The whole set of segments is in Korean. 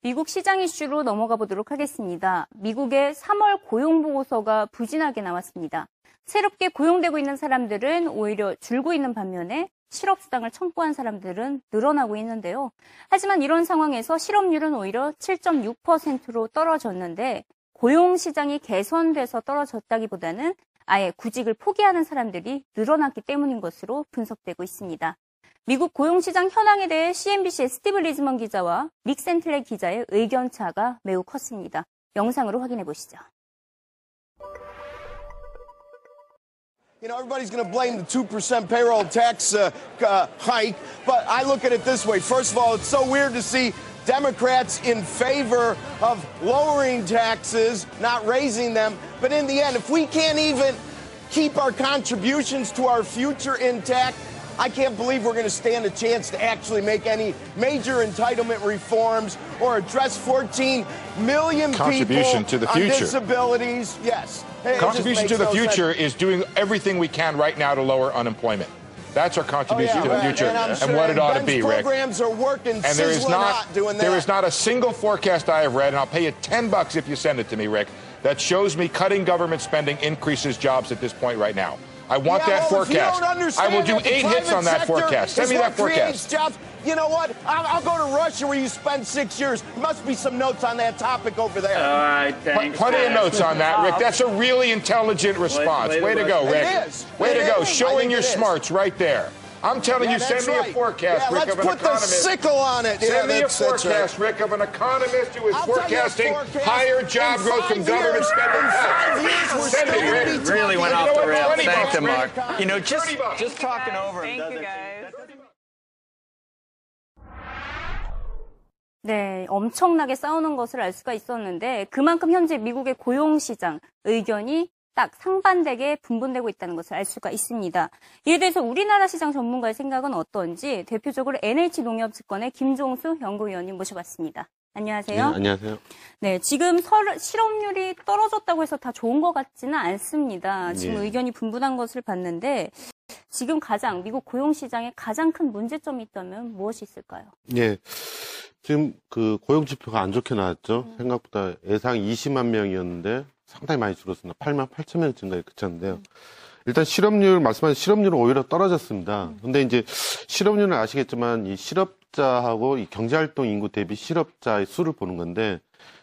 미국 시장 이슈로 넘어가 보도록 하겠습니다. 미국의 3월 고용 보고서가 부진하게 나왔습니다. 새롭게 고용되고 있는 사람들은 오히려 줄고 있는 반면에 실업수당을 청구한 사람들은 늘어나고 있는데요. 하지만 이런 상황에서 실업률은 오히려 7.6%로 떨어졌는데 고용 시장이 개선돼서 떨어졌다기보다는 아예 구직을 포기하는 사람들이 늘어났기 때문인 것으로 분석되고 있습니다. 미국 고용시장 현황에 대해 CNBC의 스티브 리즈먼 기자와 릭 센틀레 기자의 의견 차가 매우 컸습니다. 영상으로 확인해 보시죠. You know, everybody's going to blame the 2% payroll tax uh, uh, hike, but I look at it this way. First of all, it's so weird to see Democrats in favor of lowering taxes, not raising them. But in the end, if we can't even keep our contributions to our future intact, I can't believe we're going to stand a chance to actually make any major entitlement reforms or address 14 million Contribution people to the on future. disabilities. Yes. It Contribution to the no sense. future is doing everything we can right now to lower unemployment. That's our contribution Oh, to the future and, and sure what it ought to be, Rick. programs are working. And there is not, doing that. there is not a single forecast I have read, and I'll pay you 10 bucks if you send it to me, Rick, that shows me cutting government spending increases jobs at this point right now. I want Yeah, that well, forecast. I will do eight hits on that forecast. Send me that creates forecast. Jobs. You know what? I'll, I'll go to Russia where you spend six years. There must be some notes on that topic over there. All right, Pl- thanks. Plenty of notes on that, Rick. That's a really intelligent response. way to Way to go. Rick. It is. Way It to go. is. I Showing your smarts right there. I'm telling Yeah, you, send me right. a forecast, yeah, Rick, let's of an put the economist. sickle on it. Send yeah, me a forecast, right. Rick, of an economist who is I'll forecasting forecast. higher job growth from government spending. we're Send me, Rick. Really went off the rails. 20 Thank you. Mark. You know, just 30 bucks. just talking over him Thank you, doesn't. guys. 네, 엄청나게 싸우는 것을 알 수가 있었는데 그만큼 현재 미국의 고용 시장 의견이 딱 상반되게 분분되고 있다는 것을 알 수가 있습니다. 이에 대해서 우리나라 시장 전문가의 생각은 어떤지 대표적으로 NH농협증권의 김종수 연구위원님 모셔봤습니다. 안녕하세요. 네, 안녕하세요. 네, 지금 설- 실업률이 떨어졌다고 해서 다 좋은 것 같지는 않습니다. 지금 예. 의견이 분분한 것을 봤는데 지금 가장 미국 고용 시장에 가장 큰 문제점이 있다면 무엇이 있을까요? 예. 지금 그 고용 지표가 안 좋게 나왔죠. 음. 생각보다 예상 20만 명이었는데 상당히 많이 줄었습니다. 8만 8천 명 증가에 그쳤는데요. 음. 일단 실업률 말씀하신 실업률은 오히려 떨어졌습니다. 근데 이제 실업률은 아시겠지만 이 실업자하고 이 경제활동 인구 대비 실업자의 수를 보는 건데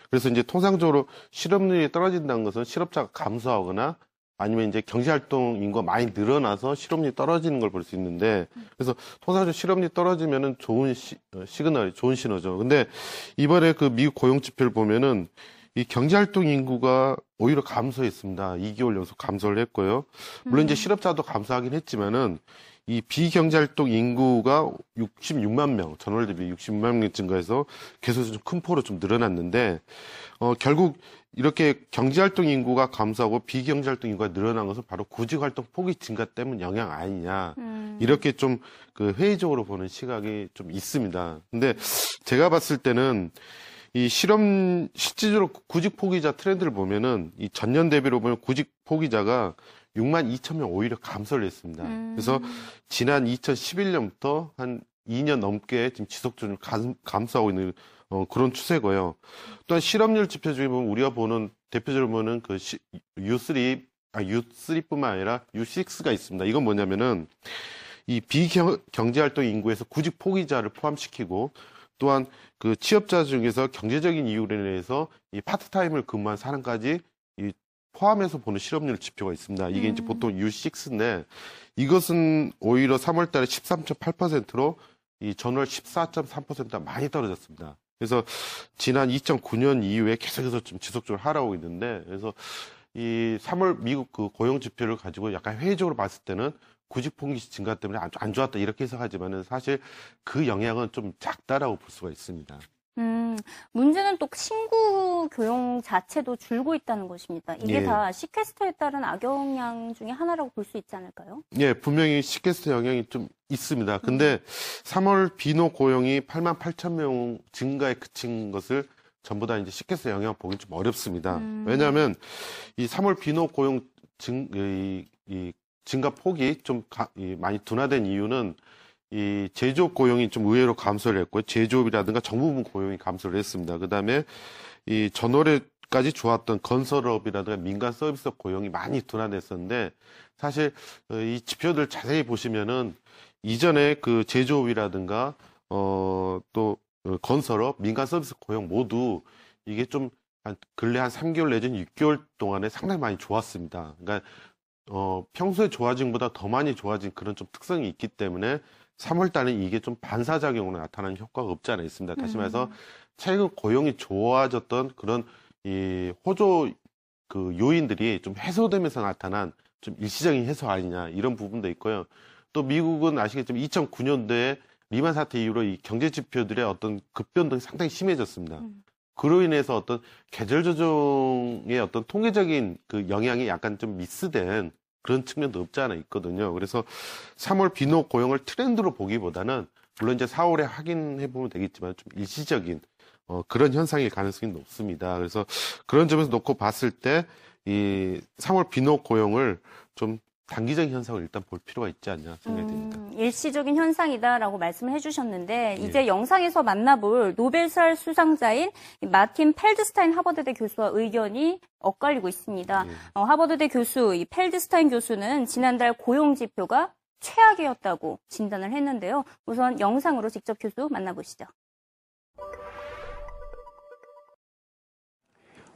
그래서 이제 통상적으로 실업률이 떨어진다는 것은 실업자가 감소하거나 아니면 이제 경제활동 인구가 많이 늘어나서 실업률이 떨어지는 걸 볼 수 있는데 그래서 통상적으로 실업률이 떨어지면은 좋은 시, 어, 시그널, 좋은 신호죠. 근데 이번에 그 미국 고용 지표를 보면은 이 경제활동 인구가 오히려 감소했습니다. 2개월 연속 감소를 했고요. 물론 이제 실업자도 감소하긴 했지만은 이 비경제활동 인구가 66만 명, 전월 대비 66만 명 증가해서 계속 좀 큰 폭으로 좀 늘어났는데, 어, 결국 이렇게 경제활동 인구가 감소하고 비경제활동 인구가 늘어난 것은 바로 구직활동 폭이 증가 때문 영향 아니냐. 이렇게 좀 그 회의적으로 보는 시각이 좀 있습니다. 근데 제가 봤을 때는 이 실험 실질적으로 구직 포기자 트렌드를 보면은 이 전년 대비로 보면 구직 포기자가 6만 2천 명 오히려 감소를 했습니다. 그래서 지난 2011년부터 한 2년 넘게 지금 지속적으로 감, 감소하고 있는 어, 그런 추세고요. 또한 실업률 지표 중에 보면 우리가 보는 대표적으로 보는 그 시- U3 아 U3뿐만 아니라 U6가 있습니다. 이건 뭐냐면은 이 비경제활동 인구에서 구직 포기자를 포함시키고 또한 그 취업자 중에서 경제적인 이유로 인해서 이 파트타임을 근무한 사람까지 이 포함해서 보는 실업률 지표가 있습니다. 이게 이제 보통 U6인데 이것은 오히려 3월 달에 13.8%로 이 전월 14.3%가 많이 떨어졌습니다. 그래서 지난 2009년 이후에 계속해서 좀 지속적으로 하락하고 있는데 그래서 이 3월 미국 그 고용 지표를 가지고 약간 회의적으로 봤을 때는 구직 폭리 증가 때문에 안, 안 좋았다 이렇게 해석하지만은 사실 그 영향은 좀 작다라고 볼 수가 있습니다. 음, 문제는 또 신구 교용 자체도 줄고 있다는 것입니다. 이게 예. 다 시퀘스터에 따른 악영향 중에 하나라고 볼 수 있지 않을까요? 예, 분명히 시계스 영향이 좀 있습니다. 근데 3월 비노 고용이 8만 8천 명 증가에 그친 것을 전부 다 이제 시계스 영향 보기 좀 어렵습니다. 왜냐하면 이 3월 비노 고용 증, 이, 이 증가 폭이 좀 가- 이 많이 둔화된 이유는 이 제조업 고용이 좀 의외로 감소를 했고요. 제조업이라든가 정부 부문 고용이 감소를 했습니다. 그 다음에 이 전월에까지 좋았던 건설업이라든가 민간 서비스업 고용이 많이 둔화됐었는데 사실 어, 이 지표들 자세히 보시면은 이전에 그 제조업이라든가 어 또 건설업, 민간 서비스 고용 모두 이게 좀 한 근래 한 3개월 내지는 6개월 동안에 상당히 많이 좋았습니다. 그러니까 어 평소에 좋아진 것보다 더 많이 좋아진 그런 좀 특성이 있기 때문에 3월 달에 이게 좀 반사작용으로 나타나는 효과가 없지 않아 있습니다. 다시 말해서 최근 고용이 좋아졌던 그런 이 호조 그 요인들이 좀 해소되면서 나타난 좀 일시적인 해소 아니냐 이런 부분도 있고요. 또 미국은 아시겠지만 2009년도에 리만 사태 이후로 이 경제 지표들의 어떤 급변동이 상당히 심해졌습니다. 그로 인해서 어떤 계절 조정의 어떤 통계적인 그 영향이 약간 좀 미스된 그런 측면도 없지 않아 있거든요. 그래서 3월 비노 고용을 트렌드로 보기보다는 물론 이제 4월에 확인해 보면 되겠지만 좀 일시적인 어, 그런 현상일 가능성이 높습니다. 그래서 그런 점에서 놓고 봤을 때 이 3월 비노 고용을 좀 단기적인 현상을 일단 볼 필요가 있지 않냐 생각이 듭니다. 음, 일시적인 현상이다라고 말씀을 해주셨는데 예. 이제 영상에서 만나볼 노벨상 수상자인 이 마틴 펠드스타인 하버드대 교수와 의견이 엇갈리고 있습니다. 예. 어, 하버드대 교수 이 펠드스타인 교수는 지난달 고용 지표가 최악이었다고 진단을 했는데요. 우선 영상으로 직접 교수 만나보시죠.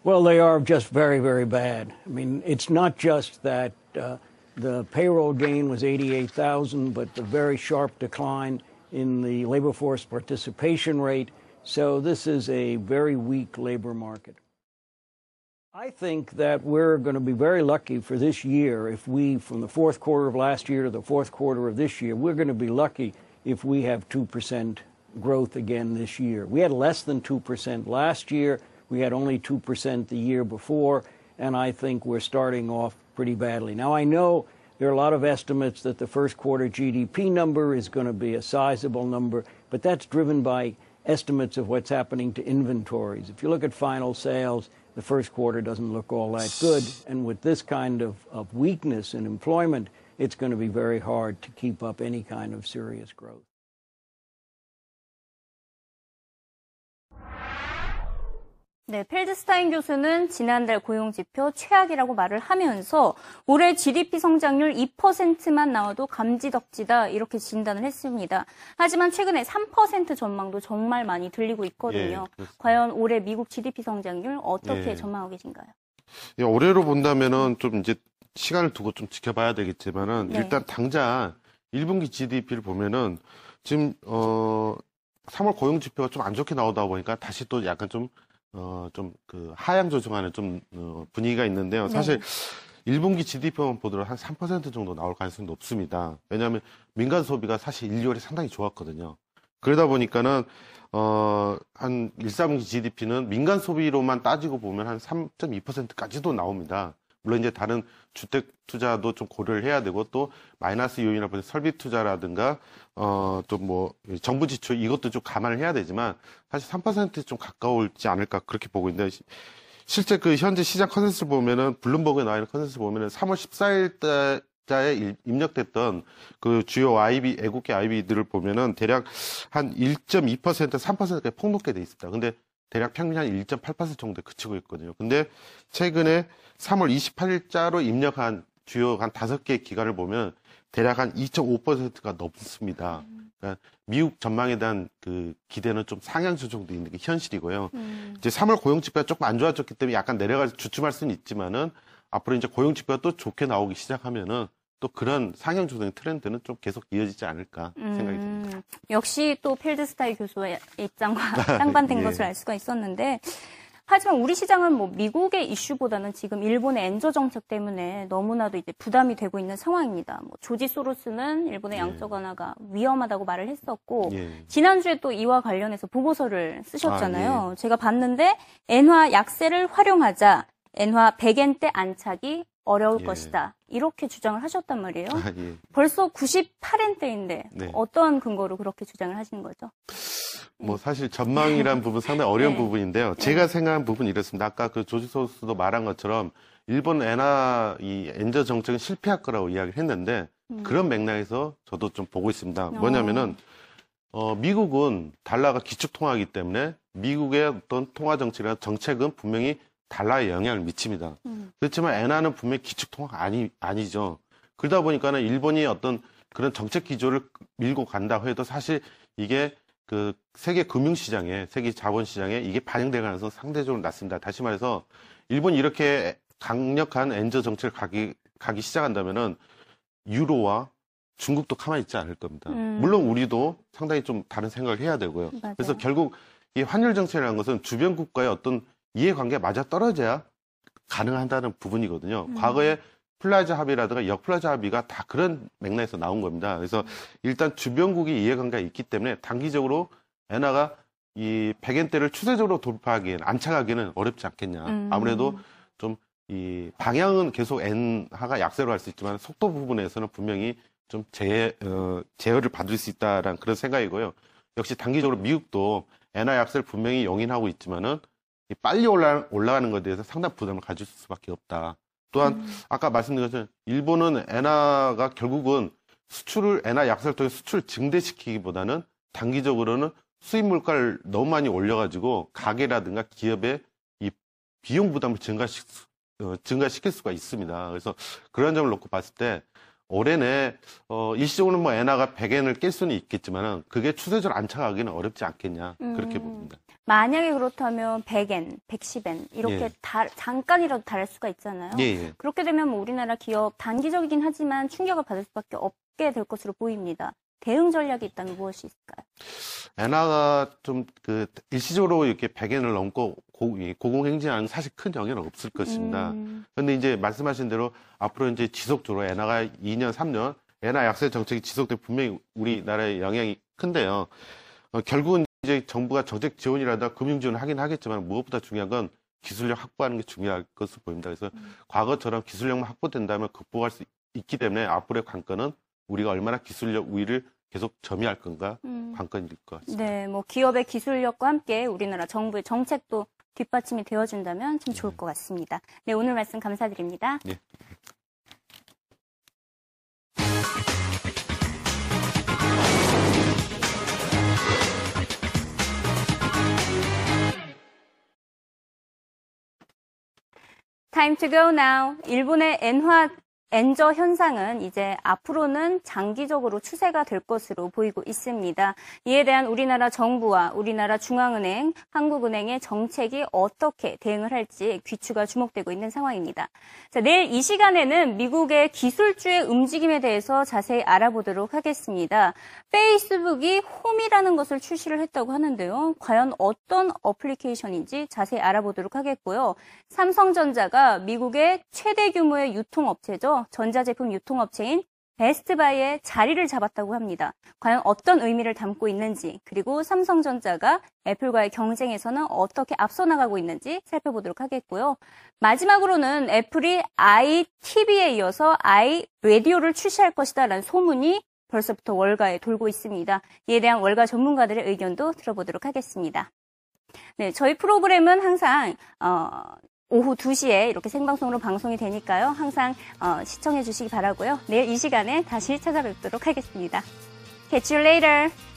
Well, they are just very, very bad. I mean, it's not just that uh, the payroll gain was 88,000, but the very sharp decline in the labor force participation rate. So this is a very weak labor market. I think that we're going to be very lucky for this year if we, from the fourth quarter of last year to the fourth quarter of this year, we're going to be lucky if we have 2% growth again this year. We had less than 2% last year. We had only 2% the year before, and I think we're starting off pretty badly. Now, I know there are a lot of estimates that the first quarter GDP number is going to be a sizable number, but that's driven by estimates of what's happening to inventories. If you look at final sales, the first quarter doesn't look all that good. And with this kind of, of weakness in employment, it's going to be very hard to keep up any kind of serious growth. 네, 펠드스타인 교수는 지난달 고용지표 최악이라고 말을 하면서 올해 GDP 성장률 2%만 나와도 감지덕지다 이렇게 진단을 했습니다. 하지만 최근에 3% 전망도 정말 많이 들리고 있거든요. 예. 과연 올해 미국 GDP 성장률 어떻게 예. 전망하고 계신가요? 예, 올해로 본다면은 좀 이제 시간을 두고 좀 지켜봐야 되겠지만은 네. 일단 당장 1분기 GDP를 보면은 지금 어 3월 고용 지표가 좀 안 좋게 나오다 보니까 다시 또 약간 좀 어 좀 그 하향 조정하는 좀 어, 분위기가 있는데요. 사실 1분기 GDP만 보더라도 한 3% 정도 나올 가능성이 높습니다. 왜냐하면 민간 소비가 사실 1, 2월에 상당히 좋았거든요. 그러다 보니까는 어 한 1, 3분기 GDP는 민간 소비로만 따지고 보면 한 3.2%까지도 나옵니다. 물론 이제 다른 주택 투자도 좀 고려를 해야 되고 또 마이너스 요인이라 보니 설비 투자라든가 어 또 뭐 정부 지출 이것도 좀 감안을 해야 되지만 사실 3%좀 가까울지 않을까 그렇게 보고 있는데 시- 실제 그 현재 시장 컨센서스 보면은 블룸버그에 나와 있는 컨센서스 보면은 3월 14일 자에 입력됐던 그 주요 IB 외국계 IB들을 보면은 대략 한 1.2% 3%까지 폭 높게 돼 있습니다. 근데 대략 평균 한1.8% 정도에 그치고 있거든요. 근데 최근에 3월 28일자로 입력한 주요 한 다섯 개 기관을 보면 대략 한 2.5%가 넘습니다. 그러니까 미국 전망에 대한 그 기대는 좀 상향 조정도 있는 게 현실이고요. 이제 3월 고용 지표가 조금 안 좋아졌기 때문에 약간 내려가 주춤할 수는 있지만은 앞으로 이제 고용 지표가 또 좋게 나오기 시작하면은 또 그런 상향 조정 트렌드는 좀 계속 이어지지 않을까 생각이 듭니다. 음, 역시 또 필드스타일 교수의 입장과 쌍반된 예. 것을 알 수가 있었는데 하지만 우리 시장은 뭐 미국의 이슈보다는 지금 일본의 엔저 정책 때문에 너무나도 이제 부담이 되고 있는 상황입니다. 뭐 조지 소로스는 일본의 양적 완화가 위험하다고 말을 했었고 예. 지난주에 또 이와 관련해서 보고서를 쓰셨잖아요. 아, 제가 봤는데 엔화 약세를 활용하자 엔화 100엔대 안착이 어려울 예. 것이다. 이렇게 주장을 하셨단 말이에요. 아, 예. 벌써 98엔대인데 네. 어떤 근거로 그렇게 주장을 하시는 거죠? 뭐 사실 전망이란 부분 상당히 어려운 네. 부분인데요. 제가 생각한 부분이 이렇습니다. 아까 그 조지 소스도 말한 것처럼 일본 엔화 이 엔저 정책은 실패할 거라고 이야기를 했는데 그런 맥락에서 저도 좀 보고 있습니다. 뭐냐면은 어, 미국은 달러가 기축 통화이기 때문에 미국의 어떤 통화 정책이나 정책은 분명히 달러에 영향을 미칩니다. 그렇지만 엔화는 분명히 기축 통화가 아니 아니죠. 그러다 보니까는 일본이 어떤 그런 정책 기조를 밀고 간다고 해도 사실 이게 그 세계 금융시장에 세계 자본시장에 이게 반영될 가능성 상대적으로 낮습니다. 다시 말해서 일본이 이렇게 강력한 엔저 정책을 가기 가기 시작한다면은 유로와 중국도 가만히 있지 않을 겁니다. 음. 물론 우리도 상당히 좀 다른 생각을 해야 되고요. 맞아요. 그래서 결국 이 환율 정책이라는 것은 주변 국가의 어떤 이해관계가 맞아 떨어져야 가능한다는 부분이거든요. 음. 과거에 플라자 합의라든가 역플라자 합의가 다 그런 맥락에서 나온 겁니다. 그래서 일단 주변국이 이해관계가 있기 때문에 단기적으로 엔화가 이 100엔대를 추세적으로 돌파하기에는 안착하기는 어렵지 않겠냐. 음. 아무래도 좀 이 방향은 계속 엔화가 약세로 갈 수 있지만 속도 부분에서는 분명히 좀 제, 어, 제어를 받을 수 있다라는 그런 생각이고요. 역시 단기적으로 미국도 엔화 약세를 분명히 용인하고 있지만은 이 빨리 올라, 올라가는 것에 대해서 상당 부담을 가질 수밖에 없다. 또한 아까 말씀드린 것처럼 일본은 엔화가 결국은 수출을 엔화 약세를 통해 수출을 증대시키기보다는 단기적으로는 수입 물가를 너무 많이 올려가지고 가게라든가 기업의 이 비용 부담을 증가시, 어, 증가시킬 수가 있습니다. 그래서 그런 점을 놓고 봤을 때 올해 내 어, 일시적으로는 뭐 엔화가 100엔을 깰 수는 있겠지만은 그게 추세적으로 안착하기는 어렵지 않겠냐 그렇게 음. 봅니다. 만약에 그렇다면 100엔, 110엔 이렇게 예. 다, 잠깐이라도 다를 수가 있잖아요. 예, 예. 그렇게 되면 뭐 우리나라 기업 단기적이긴 하지만 충격을 받을 수밖에 없게 될 것으로 보입니다. 대응 전략이 있다면 무엇이 있을까요? 엔화가 좀 그 일시적으로 이렇게 100엔을 넘고 고, 이 고공행진하는 사실 큰 영향은 없을 것입니다. 음, 그런데 이제 말씀하신 대로 앞으로 이제 지속적으로 엔화가 2년, 3년 엔화 약세 정책이 지속되면 분명히 우리나라에 영향이 큰데요. 어, 결국은 이제 정부가 정책 지원이라든가 금융 지원을 하긴 하겠지만 무엇보다 중요한 건 기술력 확보하는 게 중요할 것으로 보입니다. 그래서 과거처럼 기술력만 확보된다면 극복할 수 있기 때문에 앞으로의 관건은 우리가 얼마나 기술력 우위를 계속 점유할 건가 음. 관건일 것 같습니다. 네, 뭐 기업의 기술력과 함께 우리나라 정부의 정책도 뒷받침이 되어준다면 참 좋을 것 같습니다. 네, 오늘 말씀 감사드립니다. 예. Time to go now. 일본의 엔화 엔저 현상은 이제 앞으로는 장기적으로 추세가 될 것으로 보이고 있습니다. 이에 대한 우리나라 정부와 우리나라 중앙은행, 한국은행의 정책이 어떻게 대응을 할지 귀추가 주목되고 있는 상황입니다. 자, 내일 이 시간에는 미국의 기술주의 움직임에 대해서 자세히 알아보도록 하겠습니다. 페이스북이 홈이라는 것을 출시를 했다고 하는데요. 과연 어떤 어플리케이션인지 자세히 알아보도록 하겠고요. 삼성전자가 미국의 최대 규모의 유통업체죠. 전자제품 유통업체인 베스트바이의 자리를 잡았다고 합니다. 과연 어떤 의미를 담고 있는지, 그리고 삼성전자가 애플과의 경쟁에서는 어떻게 앞서 나가고 있는지 살펴보도록 하겠고요. 마지막으로는 애플이 iTV에 이어서 iRadio를 출시할 것이다라는 소문이 벌써부터 월가에 돌고 있습니다. 이에 대한 월가 전문가들의 의견도 들어보도록 하겠습니다. 네, 저희 프로그램은 항상 어, 오후 2시에 이렇게 생방송으로 방송이 되니까요. 항상 어, 시청해 주시기 바라고요. 내일 이 시간에 다시 찾아뵙도록 하겠습니다. Catch you later.